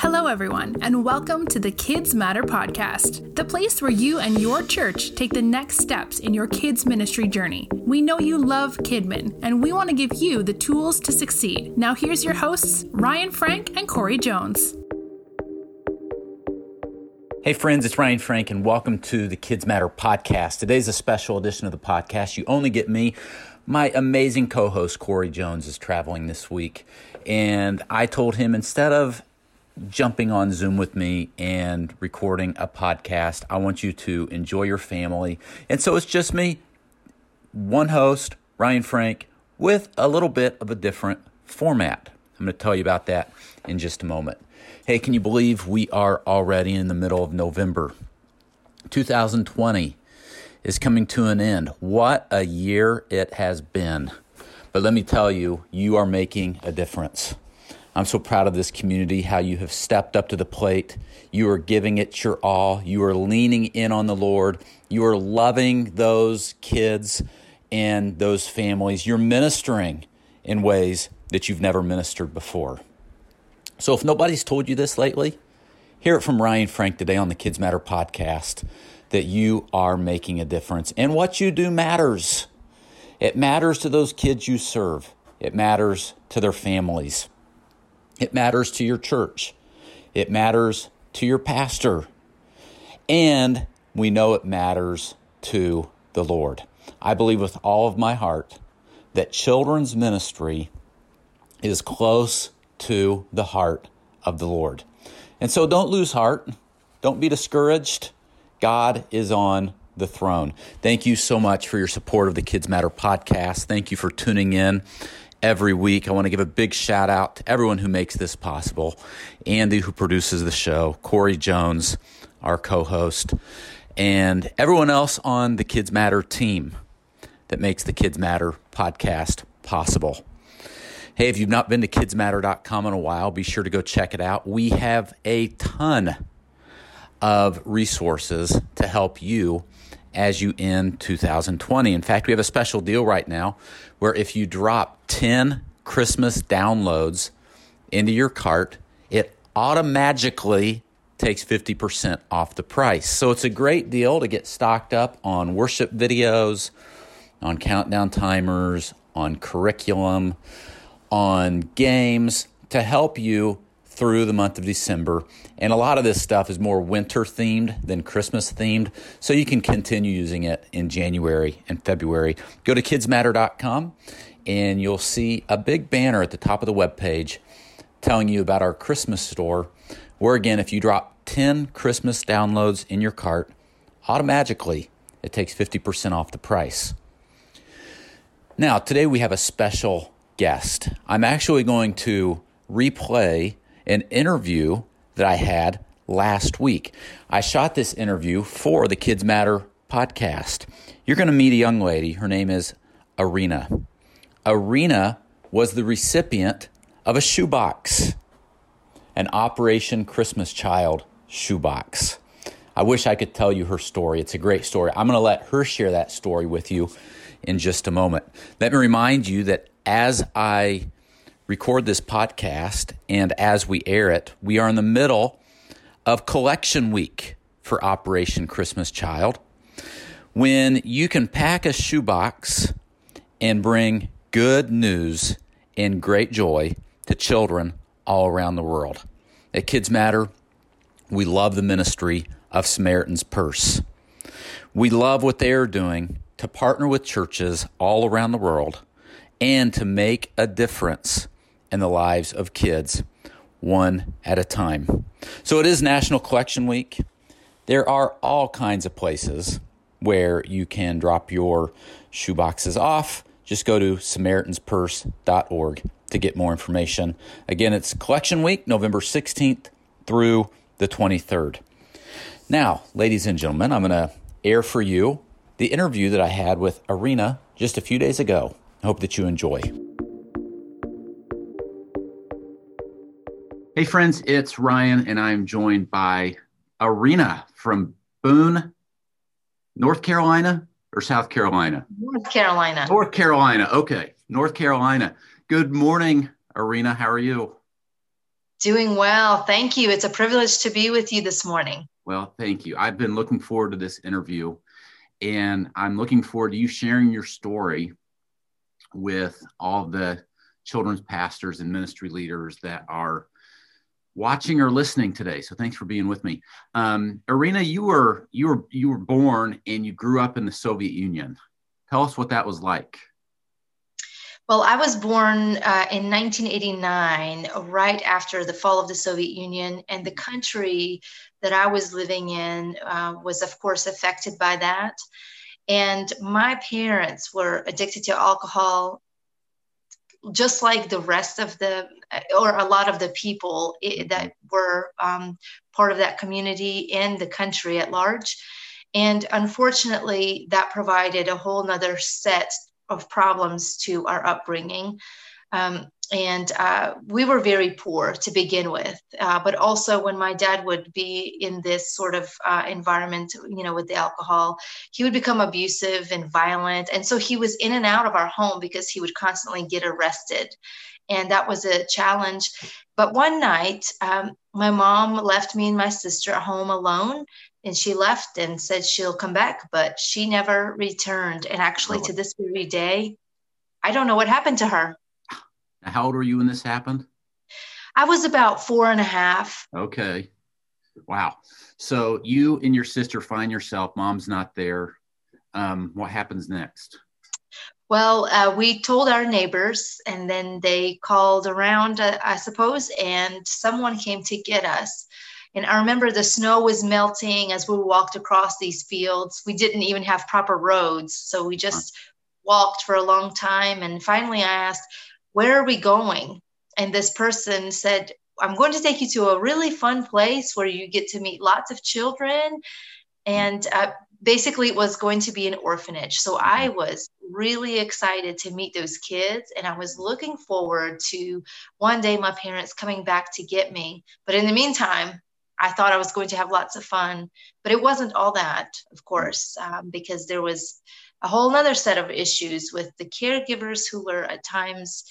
Hello, everyone, and welcome to the Kids Matter podcast, the place where you and your church take the next steps in your kids' ministry journey. We know you love Kidmin, and we want to give you the tools to succeed. Now, here's your hosts, Ryan Frank and Corey Jones. Hey, friends, it's Ryan Frank, and welcome to the Kids Matter podcast. Today's a special edition of the podcast. You only get me. My amazing co host, Corey Jones, is traveling this week, and I told him instead of jumping on Zoom with me and recording a podcast. I want you to enjoy your family. And so it's just me, one host, Ryan Frank, with a little bit of a different format. I'm going to tell you about that in just a moment. Hey, can you believe we are already in the middle of November? 2020 is coming to an end. What a year it has been. But let me tell you, you are making a difference. I'm so proud of this community, how you have stepped up to the plate. You are giving it your all. You are leaning in on the Lord. You are loving those kids and those families. You're ministering in ways that you've never ministered before. So if nobody's told you this lately, hear it from Ryan Frank today on the Kids Matter podcast that you are making a difference. And what you do matters. It matters to those kids you serve, it matters to their families. It matters to your church. It matters to your pastor. And we know it matters to the Lord. I believe with all of my heart that children's ministry is close to the heart of the Lord. And so don't lose heart. Don't be discouraged. God is on the throne. Thank you so much for your support of the Kids Matter podcast. Thank you for tuning in every week. I want to give a big shout out to everyone who makes this possible Andy, who produces the show, Corey Jones, our co host, and everyone else on the Kids Matter team that makes the Kids Matter podcast possible. Hey, if you've not been to kidzmatter.com in a while, be sure to go check it out. We have a ton of resources to help you as you end 2020. In fact, we have a special deal right now where if you drop 10 Christmas downloads into your cart, it automatically takes 50% off the price. So it's a great deal to get stocked up on worship videos, on countdown timers, on curriculum, on games to help you through the month of December. And a lot of this stuff is more winter themed than Christmas themed. So you can continue using it in January and February. Go to kidzmatter.com and you'll see a big banner at the top of the web page telling you about our Christmas store. Where again, if you drop 10 Christmas downloads in your cart, automatically it takes 50% off the price. Now, today we have a special guest. I'm actually going to replay an interview that I had last week. I shot this interview for the Kids Matter podcast. You're going to meet a young lady. Her name is Irina. Irina was the recipient of a shoebox, an Operation Christmas Child shoebox. I wish I could tell you her story. It's a great story. I'm going to let her share that story with you in just a moment. Let me remind you that as I record this podcast and as we air it, we are in the middle of collection week for Operation Christmas Child. When you can pack a shoebox and bring good news and great joy to children all around the world. At Kids Matter, we love the ministry of Samaritan's Purse. We love what they are doing to partner with churches all around the world and to make a difference in the lives of kids one at a time. So it is National Collection Week. There are all kinds of places where you can drop your shoeboxes off. Just go to SamaritansPurse.org to get more information. Again, it's Collection Week, November 16th through the 23rd. Now, ladies and gentlemen, I'm going to air for you the interview that I had with Irina just a few days ago. I hope that you enjoy. Hey, friends, it's Ryan, and I'm joined by Irina from Boone, North Carolina or South Carolina? North Carolina. North Carolina. Okay. North Carolina. Good morning, Irina. How are you? Doing well. Thank you. It's a privilege to be with you this morning. Well, thank you. I've been looking forward to this interview, and I'm looking forward to you sharing your story with all the children's pastors and ministry leaders that are watching or listening today. So thanks for being with me. Um, Irina, you were you were you were born and you grew up in the Soviet Union. Tell us what that was like. Well, I was born uh, in 1989, right after the fall of the Soviet Union, and the country that I was living in uh, was, of course, affected by that. And my parents were addicted to alcohol, just like the rest of the, or a lot of the people that were um, part of that community and the country at large. And unfortunately, that provided a whole nother set of problems to our upbringing. Um, and uh, we were very poor to begin with. Uh, but also, when my dad would be in this sort of uh, environment, you know, with the alcohol, he would become abusive and violent. And so he was in and out of our home because he would constantly get arrested. And that was a challenge. But one night, um, my mom left me and my sister at home alone and she left and said she'll come back, but she never returned. And actually, to this very day, I don't know what happened to her. How old were you when this happened? I was about four and a half. Okay. Wow. So you and your sister find yourself, mom's not there. Um, what happens next? Well, uh, we told our neighbors, and then they called around, uh, I suppose, and someone came to get us. And I remember the snow was melting as we walked across these fields. We didn't even have proper roads. So we just walked for a long time. And finally, I asked, Where are we going? And this person said, I'm going to take you to a really fun place where you get to meet lots of children. And uh, basically, it was going to be an orphanage. So I was really excited to meet those kids. And I was looking forward to one day my parents coming back to get me. But in the meantime, I thought I was going to have lots of fun, but it wasn't all that, of course, um, because there was a whole other set of issues with the caregivers who were at times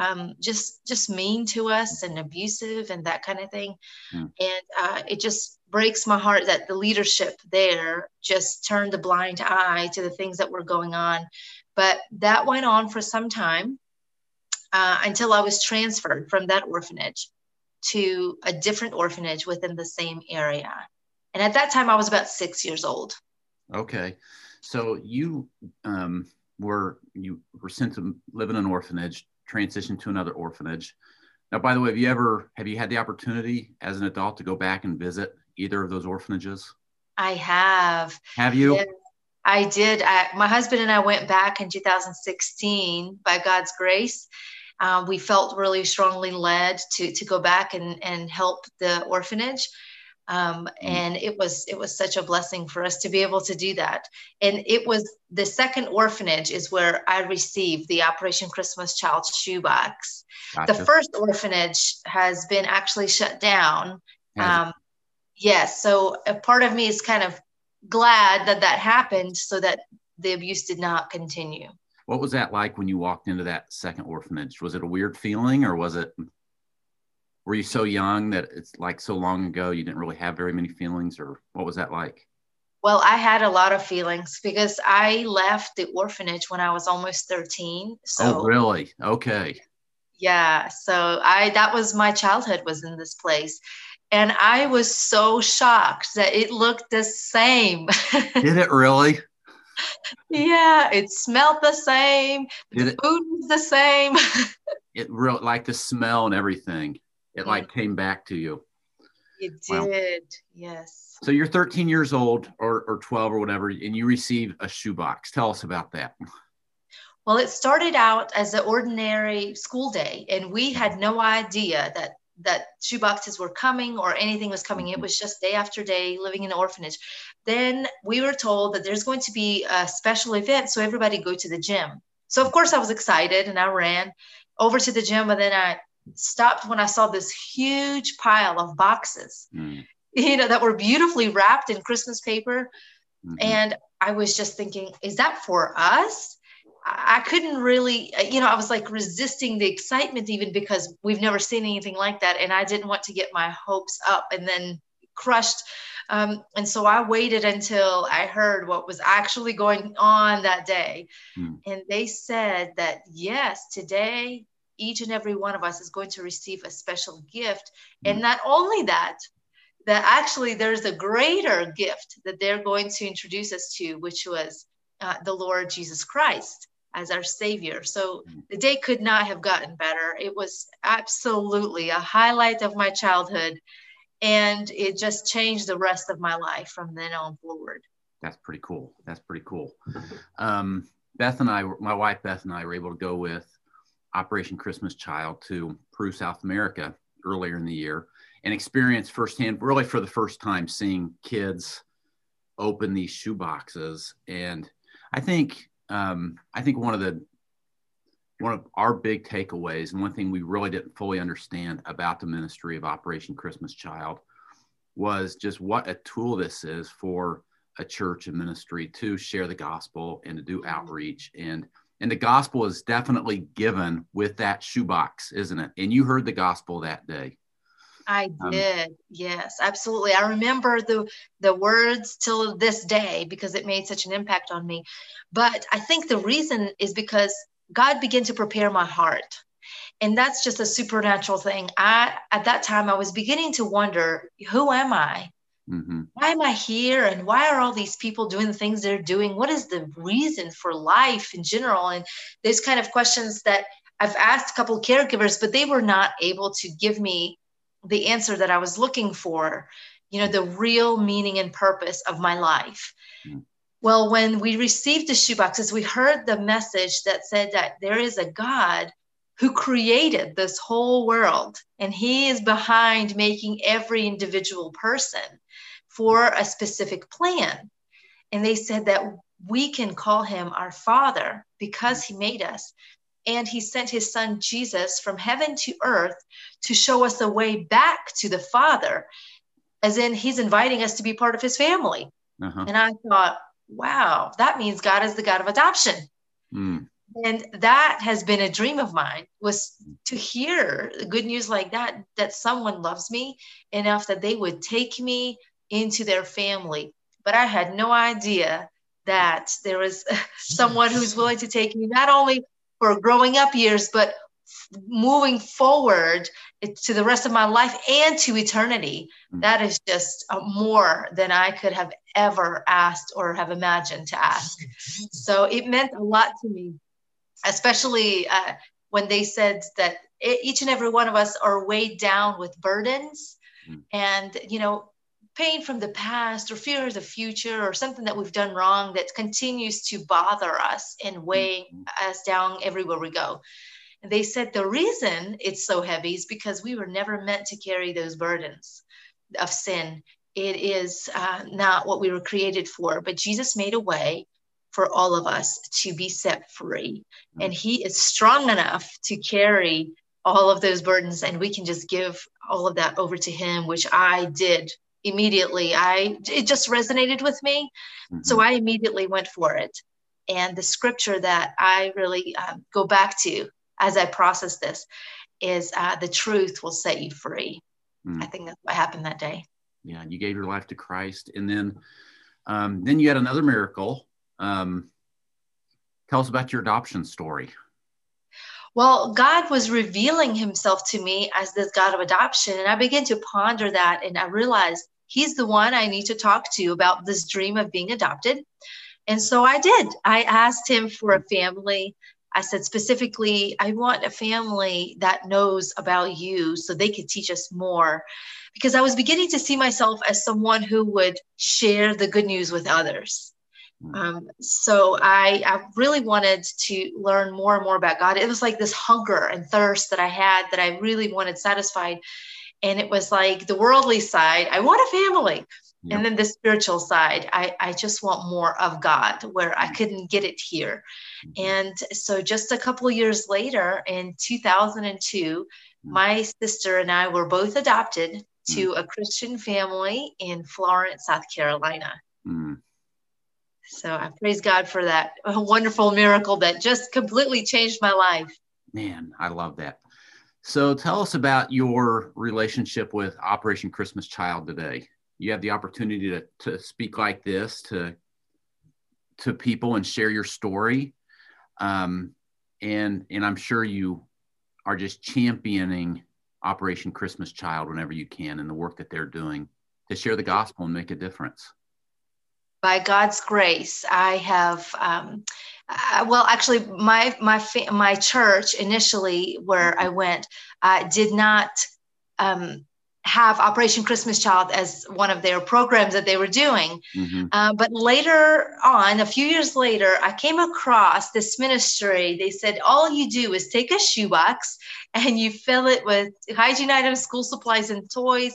um, just just mean to us and abusive and that kind of thing. Mm. And uh, it just breaks my heart that the leadership there just turned a blind eye to the things that were going on. But that went on for some time uh, until I was transferred from that orphanage to a different orphanage within the same area. And at that time, I was about six years old. Okay. So you um, were you were sent to live in an orphanage, transitioned to another orphanage. Now, by the way, have you ever have you had the opportunity as an adult to go back and visit either of those orphanages? I have. Have you? Yes, I did. I, my husband and I went back in 2016 by God's grace, uh, we felt really strongly led to to go back and and help the orphanage. Um, mm. and it was it was such a blessing for us to be able to do that and it was the second orphanage is where i received the operation christmas child shoebox gotcha. the first orphanage has been actually shut down um, yes so a part of me is kind of glad that that happened so that the abuse did not continue what was that like when you walked into that second orphanage? Was it a weird feeling or was it, were you so young that it's like so long ago you didn't really have very many feelings or what was that like? Well, I had a lot of feelings because I left the orphanage when I was almost 13. So, oh, really? Okay. Yeah. So I, that was my childhood was in this place. And I was so shocked that it looked the same. Did it really? yeah, it smelled the same. Did the it, food was the same. it real like the smell and everything. It like came back to you. It did, yes. So you're 13 years old or, or 12 or whatever, and you receive a shoebox. Tell us about that. Well, it started out as an ordinary school day, and we had no idea that that shoeboxes were coming or anything was coming. It mm-hmm. was just day after day living in an orphanage. Then we were told that there's going to be a special event, so everybody go to the gym. So of course I was excited and I ran over to the gym, but then I stopped when I saw this huge pile of boxes, mm. you know, that were beautifully wrapped in Christmas paper. Mm-hmm. And I was just thinking, is that for us? I couldn't really, you know, I was like resisting the excitement even because we've never seen anything like that. And I didn't want to get my hopes up and then crushed. Um, and so I waited until I heard what was actually going on that day. Hmm. And they said that, yes, today, each and every one of us is going to receive a special gift. Hmm. And not only that, that actually there's a greater gift that they're going to introduce us to, which was uh, the Lord Jesus Christ as our Savior. So mm. the day could not have gotten better. It was absolutely a highlight of my childhood, and it just changed the rest of my life from then on forward. That's pretty cool. That's pretty cool. Um, Beth and I, my wife Beth and I, were able to go with Operation Christmas Child to Peru, South America earlier in the year and experienced firsthand, really for the first time, seeing kids open these shoe boxes. And I think um, I think one of the one of our big takeaways and one thing we really didn't fully understand about the ministry of Operation Christmas Child was just what a tool this is for a church and ministry to share the gospel and to do outreach. And and the gospel is definitely given with that shoebox isn't it and you heard the gospel that day I um, did. yes, absolutely. I remember the the words till this day because it made such an impact on me. But I think the reason is because God began to prepare my heart. And that's just a supernatural thing. I at that time I was beginning to wonder, who am I? Mm-hmm. Why am I here? And why are all these people doing the things they're doing? What is the reason for life in general? And those kind of questions that I've asked a couple caregivers, but they were not able to give me the answer that I was looking for, you know, the real meaning and purpose of my life. Mm. Well, when we received the shoeboxes, we heard the message that said that there is a God who created this whole world, and He is behind making every individual person for a specific plan. And they said that we can call Him our Father because He made us and he sent his son Jesus from heaven to earth to show us the way back to the Father, as in he's inviting us to be part of his family. Uh-huh. And I thought, wow, that means God is the God of adoption. Mm. And that has been a dream of mine was to hear good news like that, that someone loves me enough that they would take me into their family. But I had no idea that there was someone who's willing to take me not only for growing up years, but moving forward to the rest of my life and to eternity mm. that is just uh, more than i could have ever asked or have imagined to ask so it meant a lot to me especially uh, when they said that each and every one of us are weighed down with burdens mm. and you know pain from the past or fear of the future or something that we've done wrong that continues to bother us and weigh mm-hmm. us down everywhere we go. And they said the reason it's so heavy is because we were never meant to carry those burdens of sin. It is uh, not what we were created for, but Jesus made a way for all of us to be set free. Mm-hmm. And He is strong enough to carry all of those burdens, and we can just give all of that over to Him, which I did immediately i it just resonated with me mm-hmm. so i immediately went for it and the scripture that i really um, go back to as i process this is uh, the truth will set you free mm. i think that's what happened that day yeah you gave your life to christ and then um, then you had another miracle um, tell us about your adoption story well, God was revealing himself to me as this God of adoption. And I began to ponder that. And I realized he's the one I need to talk to about this dream of being adopted. And so I did. I asked him for a family. I said specifically, I want a family that knows about you so they could teach us more. Because I was beginning to see myself as someone who would share the good news with others. Mm. Um, so I, I really wanted to learn more and more about God. It was like this hunger and thirst that I had that I really wanted satisfied. And it was like the worldly side, I want a family. Yep. And then the spiritual side, I, I just want more of God where I couldn't get it here. Mm-hmm. And so just a couple of years later, in 2002, mm-hmm. my sister and I were both adopted to mm. a Christian family in Florence, South Carolina. Mm. So I praise God for that a wonderful miracle that just completely changed my life. Man, I love that. So tell us about your relationship with Operation Christmas Child today. You have the opportunity to, to speak like this to to people and share your story. Um, and and I'm sure you are just championing Operation Christmas Child whenever you can and the work that they're doing to share the gospel and make a difference. By God's grace, I have. Um, uh, well, actually, my my my church initially, where I went, uh, did not um, have Operation Christmas Child as one of their programs that they were doing. Mm-hmm. Uh, but later on, a few years later, I came across this ministry. They said, All you do is take a shoebox and you fill it with hygiene items, school supplies, and toys.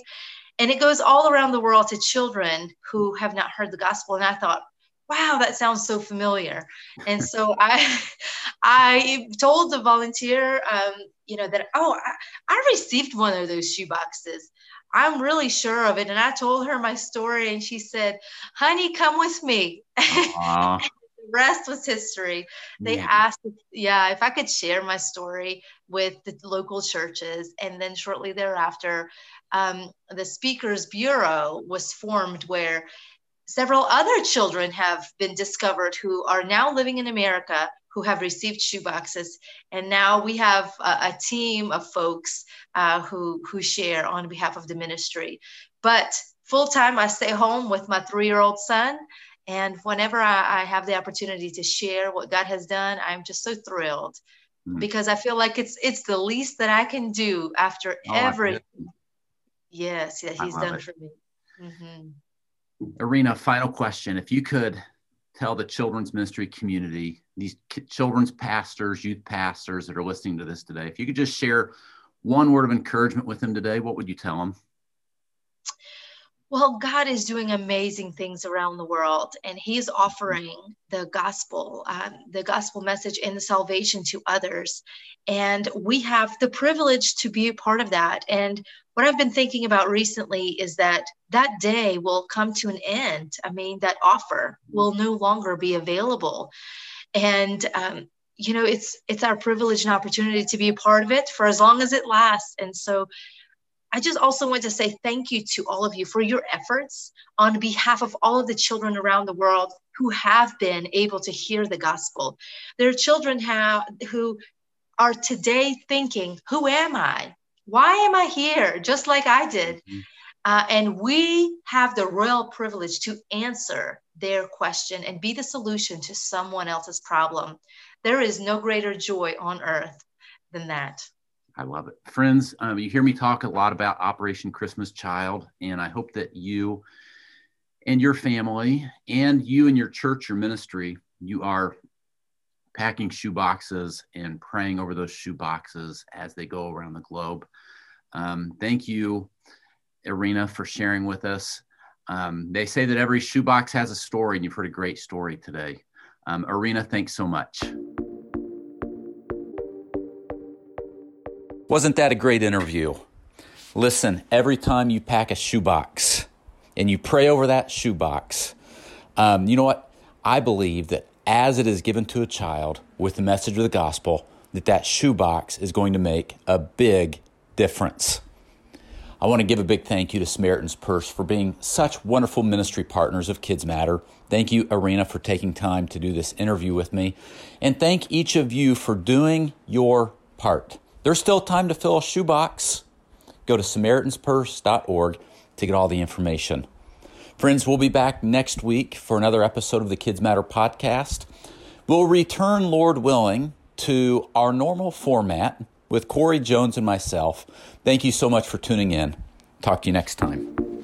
And it goes all around the world to children who have not heard the gospel. And I thought, wow that sounds so familiar. And so i i told the volunteer um, you know that oh I, I, received one of those shoe boxes i'm really sure of it. And i told her my story and she said honey come with me. The rest was history. They yeah. asked yeah if i could share my story with the local churches. And then shortly thereafter um, the speakers bureau was formed where several other children have been discovered who are now living in America who have received shoeboxes. And now we have a, a team of folks uh, who, who share on behalf of the ministry. But full time, I stay home with my three year old son. And whenever I, I, have the opportunity to share what God has done, I'm just so thrilled mm-hmm. because I feel like it's it's the least that I can do after oh, every yes that He's done it. for me. Mm-hmm. Irina, final question. If you could tell the children's ministry community, these children's pastors, youth pastors that are listening to this today, if you could just share one word of encouragement with them today, what would you tell them? Well, God is doing amazing things around the world, and He's offering the gospel, um, the gospel message and the salvation to others. And we have the privilege to be a part of that. And what I've been thinking about recently is that that day will come to an end. I mean, that offer will no longer be available. And, um, you know, it's it's our privilege and opportunity to be a part of it for as long as it lasts. And so I just also want to say thank you to all of you for your efforts on behalf of all of the children around the world who have been able to hear the gospel. There are children have, who are today thinking, Who am I? Why am I here? Just like I did. Mm-hmm. Uh, and we have the royal privilege to answer their question and be the solution to someone else's problem. There is no greater joy on earth than that. I love it. Friends, um, you hear me talk a lot about Operation Christmas Child, and I hope that you and your family and you and your church, your ministry, you are packing shoe boxes and praying over those shoe boxes as they go around the globe. Um, thank you, Irina, for sharing with us. Um, they say that every shoebox has a story, and you've heard a great story today. Um, Irina, thanks so much. Wasn't that a great interview? Listen, every time you pack a shoebox and you pray over that shoebox, um, you know what? I believe that as it is given to a child with the message of the gospel, that that shoebox is going to make a big difference. I want to give a big thank you to Samaritan's Purse for being such wonderful ministry partners of Kids Matter. Thank you, Irina, for taking time to do this interview with me. And thank each of you for doing your part. There's still time to fill a shoebox. Go to SamaritansPurse.org to get all the information. Friends, we'll be back next week for another episode of the Kids Matter podcast. We'll return, Lord willing, to our normal format with Corey Jones and myself. Thank you so much for tuning in. Talk to you next time.